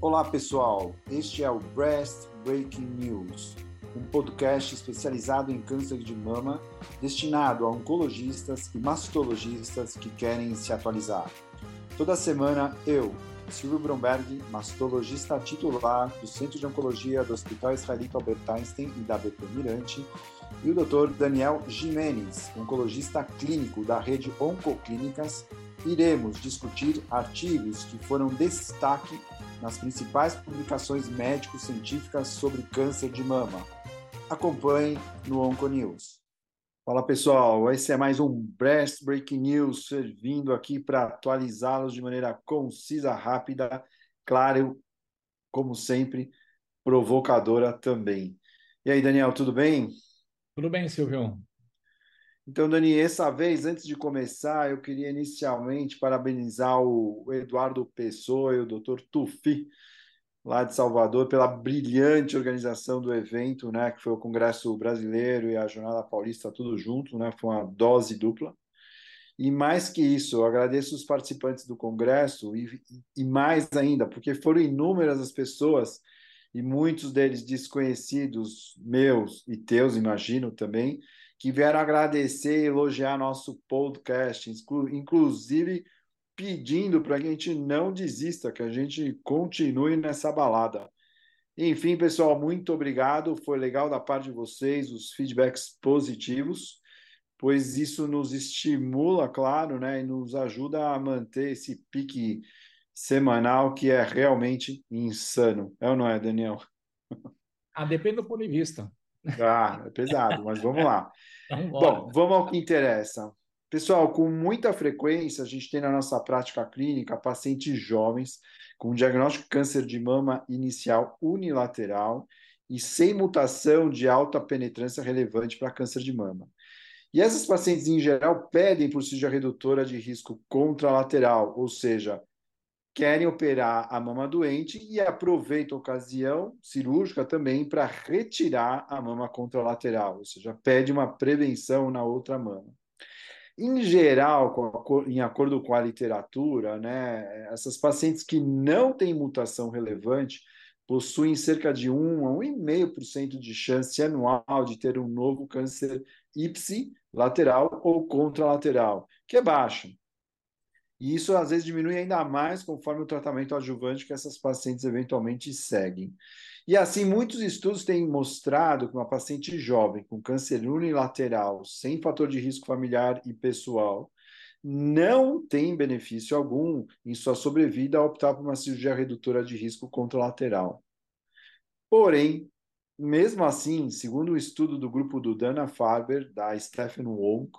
Olá pessoal, este é o Breast Breaking News, um podcast especializado em câncer de mama destinado a oncologistas e mastologistas que querem se atualizar. Toda semana eu, Silvio Bromberg, mastologista titular do Centro de Oncologia do Hospital Israelita Albert Einstein e da BP Mirante, e o Dr. Daniel Jimenez, oncologista clínico da rede Oncoclínicas, iremos discutir artigos que foram destaque nas principais publicações médico-científicas sobre câncer de mama. Acompanhe no OncoNews. Fala pessoal, esse é mais um Breast Breaking News, servindo aqui para atualizá-los de maneira concisa, rápida, claro, como sempre, provocadora também. E aí, Daniel, tudo bem? Tudo bem, Silvio. Então, Dani, essa vez, antes de começar, eu queria inicialmente parabenizar o Eduardo Pessoa e o Dr. Tufi, lá de Salvador, pela brilhante organização do evento, né, que foi o Congresso Brasileiro e a Jornada Paulista, tudo junto, né, foi uma dose dupla. E mais que isso, eu agradeço os participantes do Congresso e, e mais ainda, porque foram inúmeras as pessoas e muitos deles desconhecidos, meus e teus, imagino também, que vieram agradecer e elogiar nosso podcast, inclusive pedindo para que a gente não desista, que a gente continue nessa balada. Enfim, pessoal, muito obrigado. Foi legal da parte de vocês os feedbacks positivos, pois isso nos estimula, claro, né, e nos ajuda a manter esse pique semanal que é realmente insano. É ou não é, Daniel? Ah, depende do ponto de vista. Ah, é pesado, mas vamos lá. Bom, vamos ao que interessa. Pessoal, com muita frequência, a gente tem na nossa prática clínica pacientes jovens com diagnóstico de câncer de mama inicial unilateral e sem mutação de alta penetrância relevante para câncer de mama. E essas pacientes, em geral, pedem por cirurgia redutora de risco contralateral, ou seja, querem operar a mama doente e aproveitam a ocasião cirúrgica também para retirar a mama contralateral, ou seja, pede uma prevenção na outra mama. Em geral, em acordo com a literatura, né, essas pacientes que não têm mutação relevante possuem cerca de 1 a 1,5% de chance anual de ter um novo câncer ipsilateral ou contralateral, que é baixo. E isso às vezes diminui ainda mais conforme o tratamento adjuvante que essas pacientes eventualmente seguem. E assim, muitos estudos têm mostrado que uma paciente jovem com câncer unilateral, sem fator de risco familiar e pessoal, não tem benefício algum em sua sobrevida ao optar por uma cirurgia redutora de risco contralateral. Porém, mesmo assim, segundo o estudo do grupo do Dana Farber, da Stephen Wong,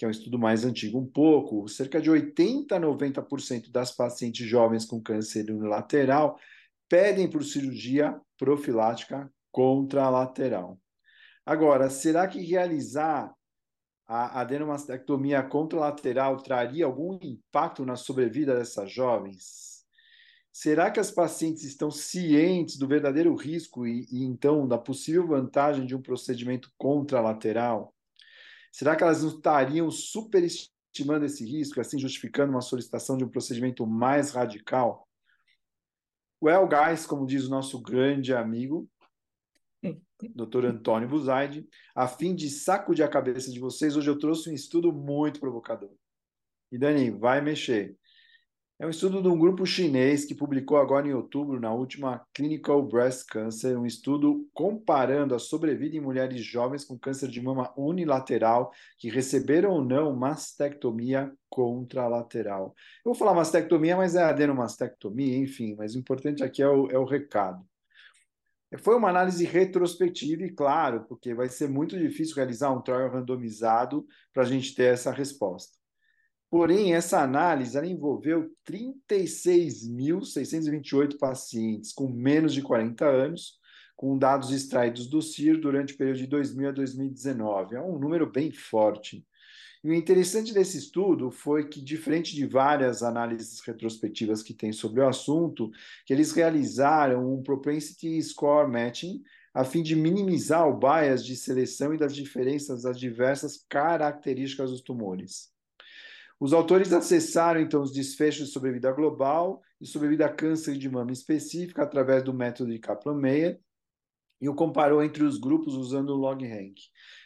que é um estudo mais antigo um pouco, cerca de 80 a 90% das pacientes jovens com câncer unilateral pedem por cirurgia profilática contralateral. Agora, será que realizar a adenomastectomia contralateral traria algum impacto na sobrevida dessas jovens? Será que as pacientes estão cientes do verdadeiro risco e, e então da possível vantagem de um procedimento contralateral? Será que elas não estariam superestimando esse risco, assim justificando uma solicitação de um procedimento mais radical? Well, guys, como diz o nosso grande amigo, Dr. Antônio Buzaide, a fim de sacudir a cabeça de vocês, hoje eu trouxe um estudo muito provocador. E Dani, vai mexer. É um estudo de um grupo chinês que publicou agora em outubro, na última Clinical Breast Cancer, um estudo comparando a sobrevida em mulheres jovens com câncer de mama unilateral que receberam ou não mastectomia contralateral. Eu vou falar mastectomia, mas é adenomastectomia, enfim, mas o importante aqui é o, é o recado. Foi uma análise retrospectiva e, claro, porque vai ser muito difícil realizar um trial randomizado para a gente ter essa resposta. Porém, essa análise envolveu 36.628 pacientes com menos de 40 anos, com dados extraídos do CIR durante o período de 2000 a 2019. É um número bem forte. E o interessante desse estudo foi que, diferente de várias análises retrospectivas que tem sobre o assunto, que eles realizaram um propensity score matching a fim de minimizar o bias de seleção e das diferenças das diversas características dos tumores. Os autores acessaram então os desfechos sobre vida global e sobrevida a câncer de mama específica através do método de Kaplan-Meier e o comparou entre os grupos usando o log rank.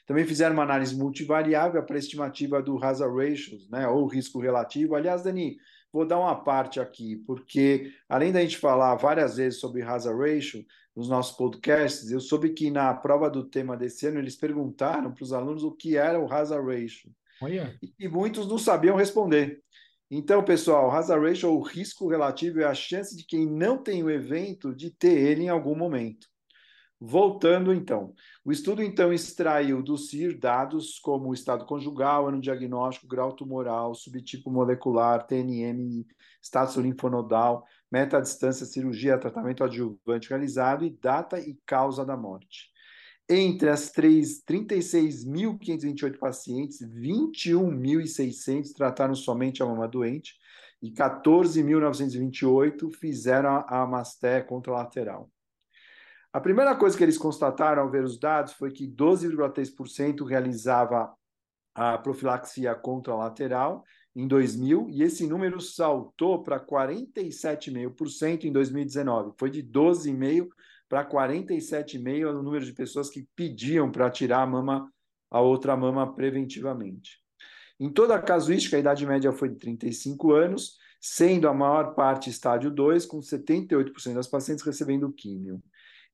Também fizeram uma análise multivariável para estimativa do hazard ratios, né, ou risco relativo. Aliás, Dani, vou dar uma parte aqui, porque além da gente falar várias vezes sobre hazard ratio nos nossos podcasts, eu soube que na prova do tema desse ano eles perguntaram para os alunos o que era o hazard ratio. Olha. E muitos não sabiam responder. Então, pessoal, hazard ratio ou risco relativo é a chance de quem não tem o evento de ter ele em algum momento. Voltando então, o estudo então extraiu do CIR dados como o estado conjugal, ano diagnóstico, grau tumoral, subtipo molecular, TNM, status linfonodal, meta-distância, cirurgia, tratamento adjuvante realizado e data e causa da morte. Entre as 36.528 pacientes, 21.600 trataram somente a mama doente e 14.928 fizeram a masté contralateral. A primeira coisa que eles constataram ao ver os dados foi que 12,3% realizava a profilaxia contralateral em 2000 e esse número saltou para 47,5% em 2019. Foi de 12,5% para 47,5% o número de pessoas que pediam para tirar a mama, a outra mama preventivamente. Em toda a casuística, a idade média foi de 35 anos, sendo a maior parte estádio 2, com 78% das pacientes recebendo químio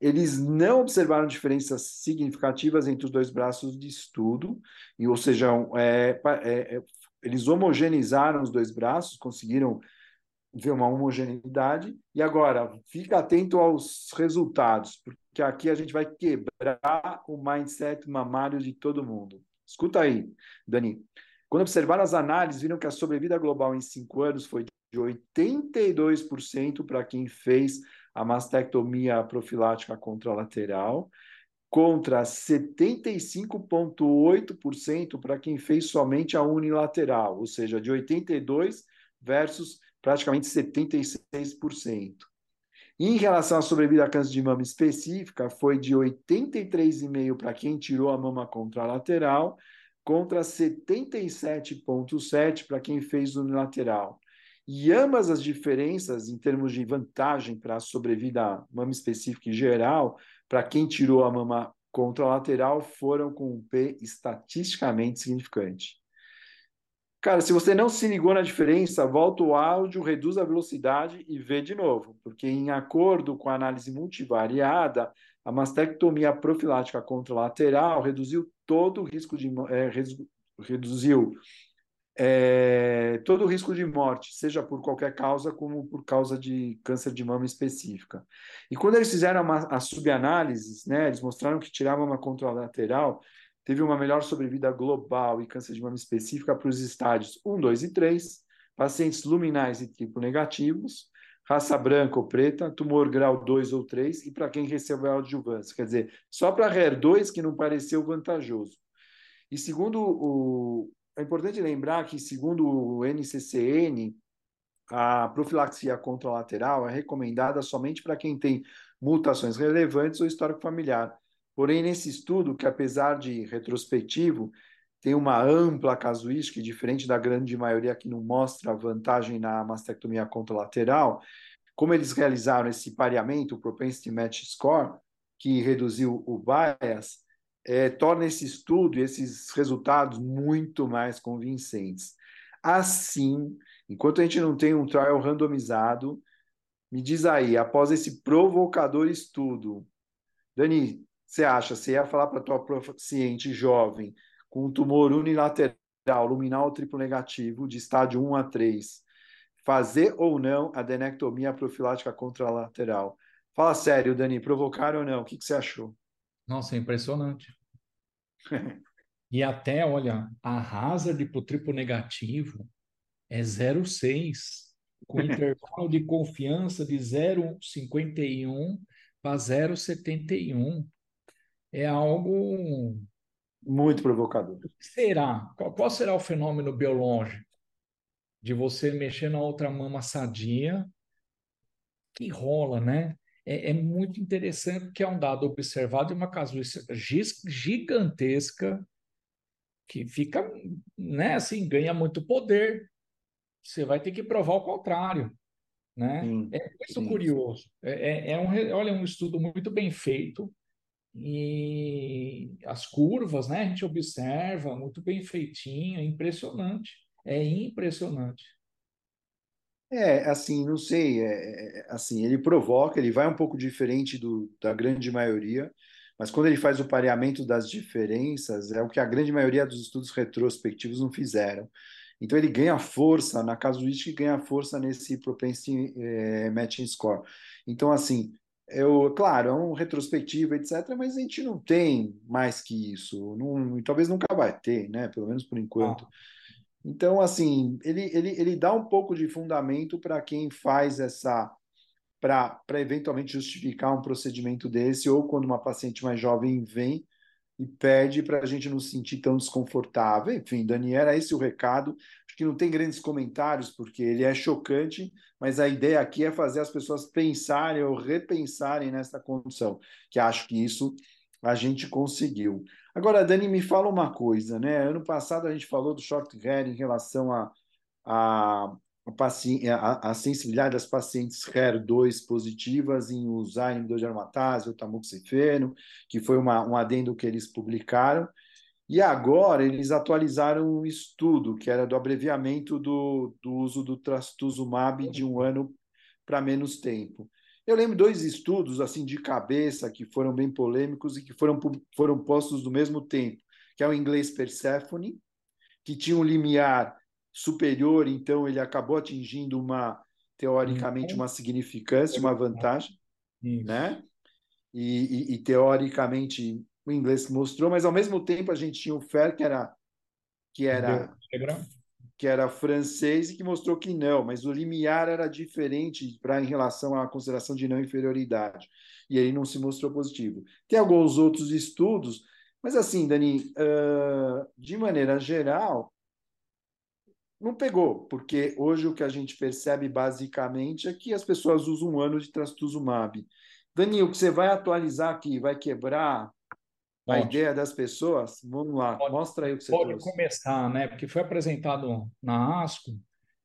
eles não observaram diferenças significativas entre os dois braços de estudo, ou seja, é, é, é, eles homogenizaram os dois braços, conseguiram ver uma homogeneidade. E agora, fica atento aos resultados, porque aqui a gente vai quebrar o mindset mamário de todo mundo. Escuta aí, Dani. Quando observaram as análises, viram que a sobrevida global em cinco anos foi de 82% para quem fez a mastectomia profilática contralateral, contra 75,8% para quem fez somente a unilateral, ou seja, de 82% versus praticamente 76%. Em relação à sobrevida a câncer de mama específica, foi de 83,5% para quem tirou a mama contralateral, contra 77,7% para quem fez unilateral. E ambas as diferenças, em termos de vantagem para a sobrevida mama específica em geral, para quem tirou a mama contralateral, foram com um P estatisticamente significante. Cara, se você não se ligou na diferença, volta o áudio, reduz a velocidade e vê de novo, porque em acordo com a análise multivariada, a mastectomia profilática contralateral reduziu todo o risco de é, reduziu é, todo o risco de morte, seja por qualquer causa, como por causa de câncer de mama específica. E quando eles fizeram as subanálises, né, eles mostraram que tirar a mama contralateral teve uma melhor sobrevida global e câncer de mama específica para os estádios 1, 2 e 3, pacientes luminais e triplo negativos, raça branca ou preta, tumor grau 2 ou 3 e para quem recebeu adjuvância. Quer dizer, só para HER2 que não pareceu vantajoso. E segundo o, é importante lembrar que, segundo o NCCN, a profilaxia contralateral é recomendada somente para quem tem mutações relevantes ou histórico familiar. Porém, nesse estudo, que apesar de retrospectivo, tem uma ampla casuística, diferente da grande maioria que não mostra vantagem na mastectomia contralateral, como eles realizaram esse pareamento, o Propensity Match Score, que reduziu o bias, é, torna esse estudo e esses resultados muito mais convincentes. Assim, enquanto a gente não tem um trial randomizado, me diz aí, após esse provocador estudo, Dani, você acha, você ia falar para a tua paciente jovem com um tumor unilateral, luminal triplo negativo, de estágio 1 a 3, fazer ou não a adenectomia profilática contralateral? Fala sério, Dani, provocaram ou não? O que, que você achou? Nossa, é impressionante. e até, olha, a hazard para o triplo negativo é 0,6, com intervalo de confiança de 0,51 para 0,71. É algo. Muito provocador. Será? Qual, qual será o fenômeno biológico? De você mexer na outra mama sadia, que rola, né? é, é muito interessante que é um dado observado e uma casuística gigantesca que fica, né, assim, ganha muito poder. Você vai ter que provar o contrário. Né? Sim, é muito sim. curioso. É, é, é um, olha, um estudo muito bem feito e as curvas, né? A gente observa muito bem feitinho, é impressionante. É impressionante. É, assim, não sei, é, é, assim, ele provoca, ele vai um pouco diferente do, da grande maioria, mas quando ele faz o pareamento das diferenças, é o que a grande maioria dos estudos retrospectivos não fizeram. Então ele ganha força na casuística ganha força nesse propensity é, matching score. Então, assim, eu, claro, é um retrospectivo, etc., mas a gente não tem mais que isso. Não, e talvez nunca vai ter, né? Pelo menos por enquanto. Ah. Então, assim, ele, ele, ele dá um pouco de fundamento para quem faz essa. para eventualmente justificar um procedimento desse, ou quando uma paciente mais jovem vem e pede para a gente não se sentir tão desconfortável. Enfim, Daniel, era esse o recado. Que não tem grandes comentários, porque ele é chocante, mas a ideia aqui é fazer as pessoas pensarem ou repensarem nessa condição, que acho que isso a gente conseguiu. Agora, Dani, me fala uma coisa, né? Ano passado a gente falou do short hair em relação a, a, a, a sensibilidade das pacientes HER2 positivas em usar inibidor de aromatase ou tamoxifeno, que foi uma, um adendo que eles publicaram. E agora eles atualizaram um estudo, que era do abreviamento do, do uso do trastuzumab de um ano para menos tempo. Eu lembro dois estudos assim de cabeça que foram bem polêmicos e que foram, foram postos no mesmo tempo, que é o inglês Persephone, que tinha um limiar superior, então ele acabou atingindo uma teoricamente uma significância, uma vantagem, Isso. né? E, e, e, teoricamente o inglês mostrou, mas ao mesmo tempo a gente tinha o Fer que era que era que era francês e que mostrou que não, mas o limiar era diferente para em relação à consideração de não inferioridade. E ele não se mostrou positivo. Tem alguns outros estudos, mas assim, Dani, uh, de maneira geral, não pegou, porque hoje o que a gente percebe basicamente é que as pessoas usam um ano de trastuzumab. Dani, o que você vai atualizar aqui, vai quebrar a ideia das pessoas? Vamos lá, pode, mostra aí o que você pode trouxe. Pode começar, né? Porque foi apresentado na ASCO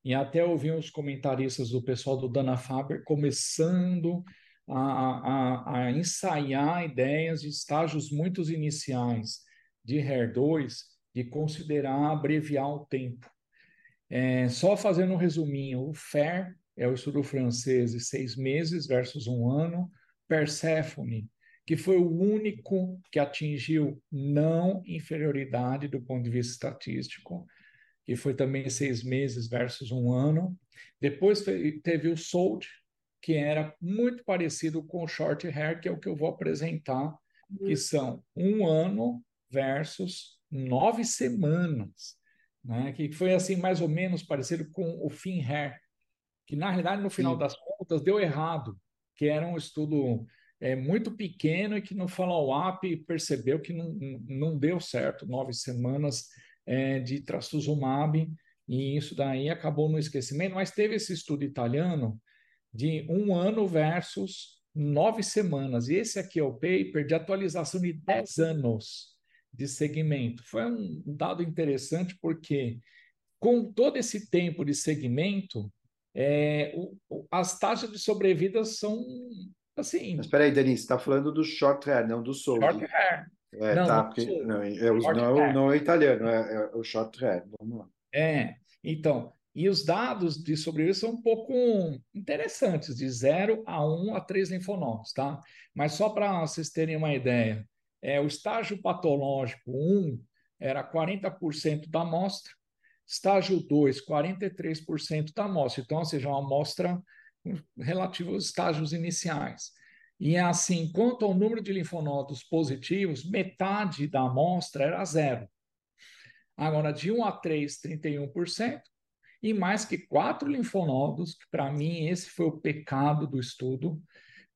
e até ouvi os comentaristas do pessoal do Dana Faber começando a, a, a ensaiar ideias de estágios muito iniciais de HER2, de considerar abreviar o tempo. É, só fazendo um resuminho, o FAIR é o estudo francês de seis meses versus um ano, Persephone que foi o único que atingiu não inferioridade do ponto de vista estatístico, que foi também seis meses versus um ano. Depois teve o SOLD, que era muito parecido com o Short Hair, que é o que eu vou apresentar, que uhum. são um ano versus nove semanas, né? que foi assim mais ou menos parecido com o Fin Hair, que na realidade no final Sim. das contas deu errado, que era um estudo é, muito pequeno e que no follow-up percebeu que não, não deu certo, nove semanas é, de trastuzumab, e isso daí acabou no esquecimento, mas teve esse estudo italiano de um ano versus nove semanas, e esse aqui é o paper de atualização de dez anos de segmento. Foi um dado interessante porque com todo esse tempo de segmento, é, o, as taxas de sobrevida são Assim. Mas peraí, Denise, você está falando do short hair, não do soul. Short hair. É, não, tá, não, porque, não, é, é, não, é, não é italiano, é, é, o short hair. Vamos lá. É, então, e os dados de sobrevivência são um pouco interessantes, de 0 a 1 um a 3 linfonodos, tá? Mas só para vocês terem uma ideia, é, o estágio patológico 1 era 40% da amostra, estágio 2, 43% da amostra. Então, ou seja, uma amostra relativo aos estágios iniciais. E é assim, quanto ao número de linfonodos positivos, metade da amostra era zero. Agora, de 1 a 3, 31%, e mais que quatro linfonodos, que para mim esse foi o pecado do estudo,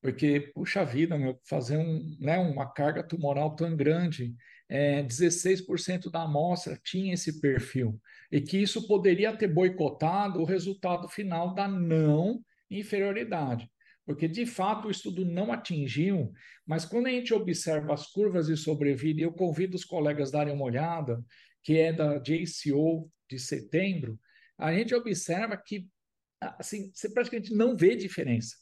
porque, puxa vida, meu, fazer um, né, uma carga tumoral tão grande, é, 16% da amostra tinha esse perfil, e que isso poderia ter boicotado o resultado final da não inferioridade. Porque, de fato, o estudo não atingiu, mas quando a gente observa as curvas de sobrevida, eu convido os colegas a darem uma olhada, que é da JCO de setembro, a gente observa que assim, você praticamente não vê diferença.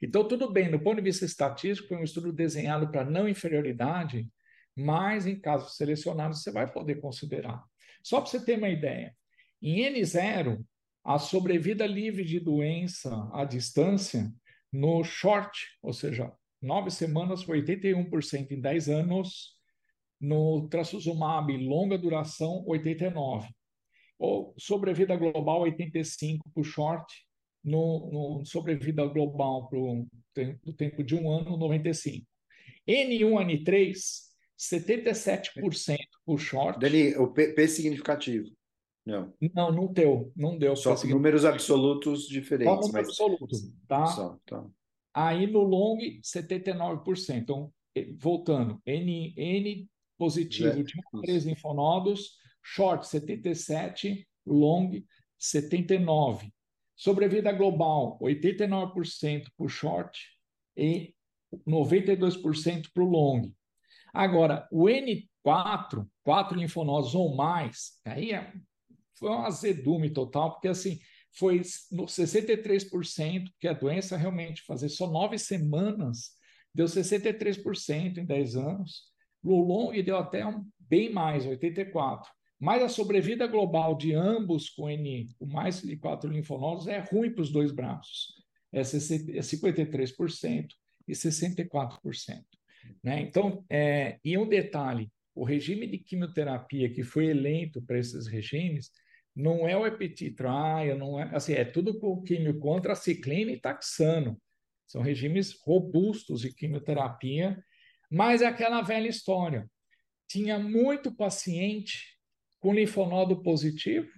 Então, tudo bem, do ponto de vista estatístico, foi um estudo desenhado para não inferioridade, mas em casos selecionados você vai poder considerar. Só para você ter uma ideia, em N0, a sobrevida livre de doença à distância no short, ou seja, nove semanas foi 81% em 10 anos, no trastuzumab longa duração 89%, ou sobrevida global 85% para o short, no, no sobrevida global pro, do tempo de um ano 95%. N1, N3, 77% para o short. Dani, o P, P significativo. Não. Não, não deu. Não deu. Só números absolutos diferentes. Só número mas... absoluto, tá? Só, tá? Aí no long, 79%. Então, voltando, N, N positivo de três linfonodos, short 77, long 79. Sobrevida global, 89% para o short e 92% para o long. Agora, o N4, quatro linfonodos ou mais, aí é, foi um azedume total, porque assim, foi no 63%, que a doença realmente fazer só nove semanas, deu 63% em 10 anos. O long deu até um, bem mais, 84%. Mas a sobrevida global de ambos com N, com mais de quatro linfonodos, é ruim para os dois braços. É 53% é e 64%. Né? Então, é, e um detalhe, o regime de quimioterapia que foi eleito para esses regimes não é o epititraia, não é, assim, é tudo com químio contra ciclina e taxano. São regimes robustos de quimioterapia, mas é aquela velha história. Tinha muito paciente com linfonodo positivo,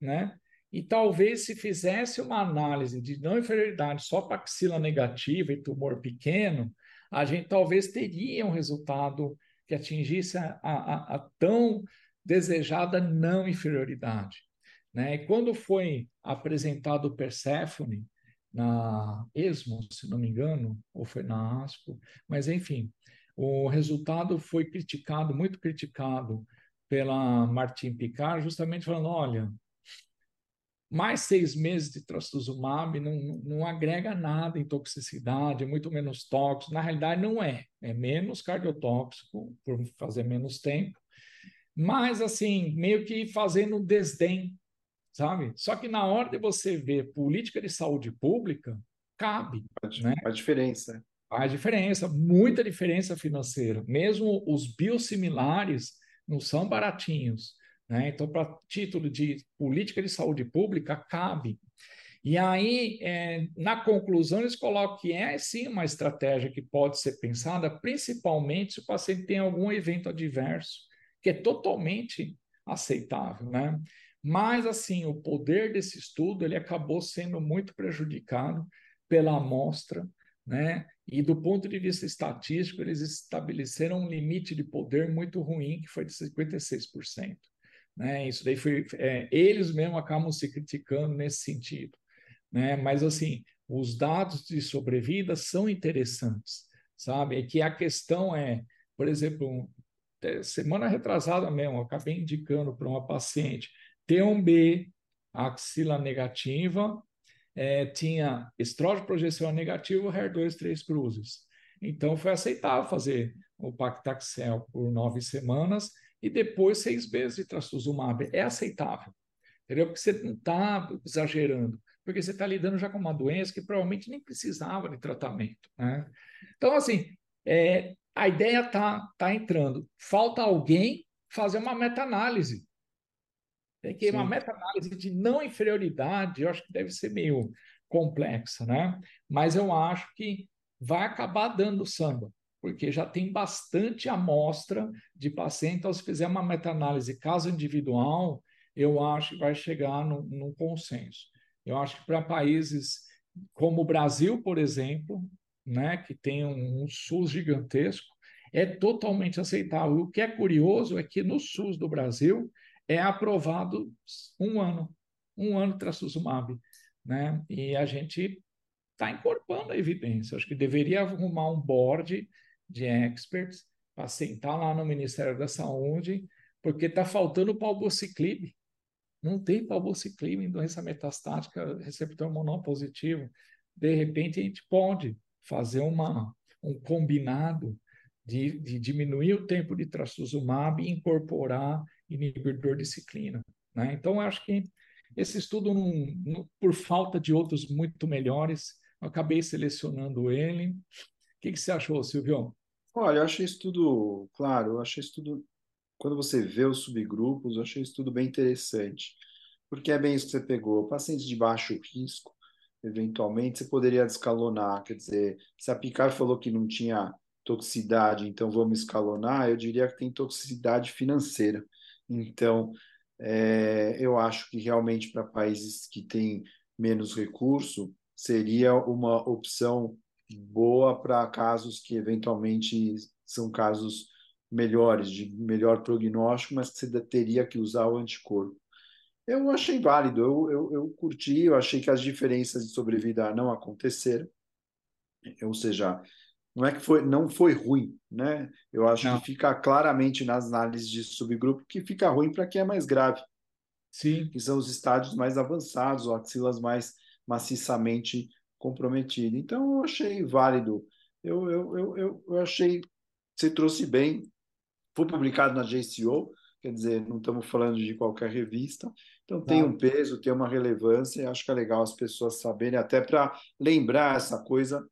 né? E talvez se fizesse uma análise de não inferioridade só para axila negativa e tumor pequeno, a gente talvez teria um resultado que atingisse a, a, a tão desejada não inferioridade. Né? E quando foi apresentado o Persephone na ESMO, se não me engano, ou foi na ASCO, mas enfim, o resultado foi criticado, muito criticado pela Martin Picard, justamente falando, olha, mais seis meses de trastuzumab não, não agrega nada em toxicidade, é muito menos tóxico. Na realidade, não é. É menos cardiotóxico, por fazer menos tempo, mas, assim, meio que fazendo desdém, sabe? Só que na hora de você ver política de saúde pública, cabe. Faz, né? faz diferença. Faz diferença, muita diferença financeira. Mesmo os biosimilares não são baratinhos. Né? Então, para título de política de saúde pública, cabe. E aí, é, na conclusão, eles colocam que é sim uma estratégia que pode ser pensada, principalmente se o paciente tem algum evento adverso, que é totalmente aceitável, né? Mas, assim, o poder desse estudo, ele acabou sendo muito prejudicado pela amostra, né? E do ponto de vista estatístico, eles estabeleceram um limite de poder muito ruim, que foi de 56%. Né? Isso daí foi é, eles mesmos acabam se criticando nesse sentido, né? Mas assim, os dados de sobrevida são interessantes, sabe? É que a questão é, por exemplo, semana retrasada mesmo, acabei indicando para uma paciente T1B, axila negativa, é, tinha estrógeno progesterona negativo, HER2 três cruzes. Então foi aceitável fazer o pactaxel por nove semanas e depois seis meses de trastuzumab. É aceitável, entendeu? Porque você não está exagerando, porque você está lidando já com uma doença que provavelmente nem precisava de tratamento. Né? Então, assim, é, a ideia está tá entrando. Falta alguém fazer uma meta-análise. Tem que uma meta-análise de não inferioridade, eu acho que deve ser meio complexa, né? Mas eu acho que vai acabar dando samba porque já tem bastante amostra de paciente. Então, se fizer uma meta-análise caso individual, eu acho que vai chegar num, num consenso. Eu acho que para países como o Brasil, por exemplo, né, que tem um, um SUS gigantesco, é totalmente aceitável. O que é curioso é que no SUS do Brasil é aprovado um ano, um ano trastuzumab, né? E a gente está incorporando a evidência. Acho que deveria arrumar um board de experts para sentar lá no Ministério da Saúde, porque está faltando palbociclib. não tem palvociclíma em doença metastática receptor hormonal positivo. De repente, a gente pode fazer uma, um combinado de, de diminuir o tempo de trastuzumab e incorporar inibidor de ciclina. Né? Então, acho que esse estudo, não, não, por falta de outros muito melhores, acabei selecionando ele. O que, que você achou, Silvio? Olha, eu achei isso tudo, claro, eu achei isso tudo, quando você vê os subgrupos, eu achei isso tudo bem interessante, porque é bem isso que você pegou, pacientes de baixo risco, eventualmente, você poderia descalonar, quer dizer, se a Picar falou que não tinha toxicidade, então vamos escalonar, eu diria que tem toxicidade financeira. Então, é, eu acho que realmente para países que têm menos recurso, seria uma opção boa para casos que eventualmente são casos melhores, de melhor prognóstico, mas que você teria que usar o anticorpo. Eu achei válido, eu, eu, eu curti, eu achei que as diferenças de sobrevida não aconteceram, ou seja, não é que foi, não foi ruim, né? Eu acho não. que fica claramente nas análises de subgrupo que fica ruim para quem é mais grave. Sim. Que são os estádios mais avançados, ou axilas mais maciçamente comprometidas. Então, eu achei válido. Eu, eu, eu, eu, eu achei você trouxe bem. Foi publicado na JCO, quer dizer, não estamos falando de qualquer revista. Então, tem um peso, tem uma relevância, e acho que é legal as pessoas saberem, até para lembrar essa coisa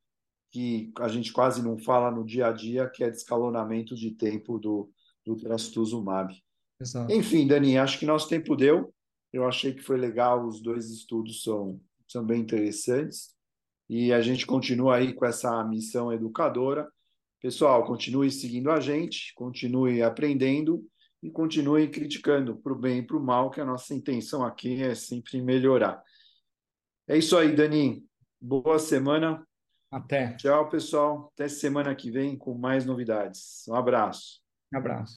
que a gente quase não fala no dia a dia, que é descalonamento de tempo do, do trastuzumab. Exato. Enfim, Dani, acho que nosso tempo deu. Eu achei que foi legal, os dois estudos são, são bem interessantes. E a gente continua aí com essa missão educadora. Pessoal, continue seguindo a gente, continue aprendendo e continue criticando para o bem e para o mal, que a nossa intenção aqui é sempre melhorar. É isso aí, Dani. Boa semana. Até. Tchau, pessoal. Até semana que vem com mais novidades. Um abraço. Um abraço.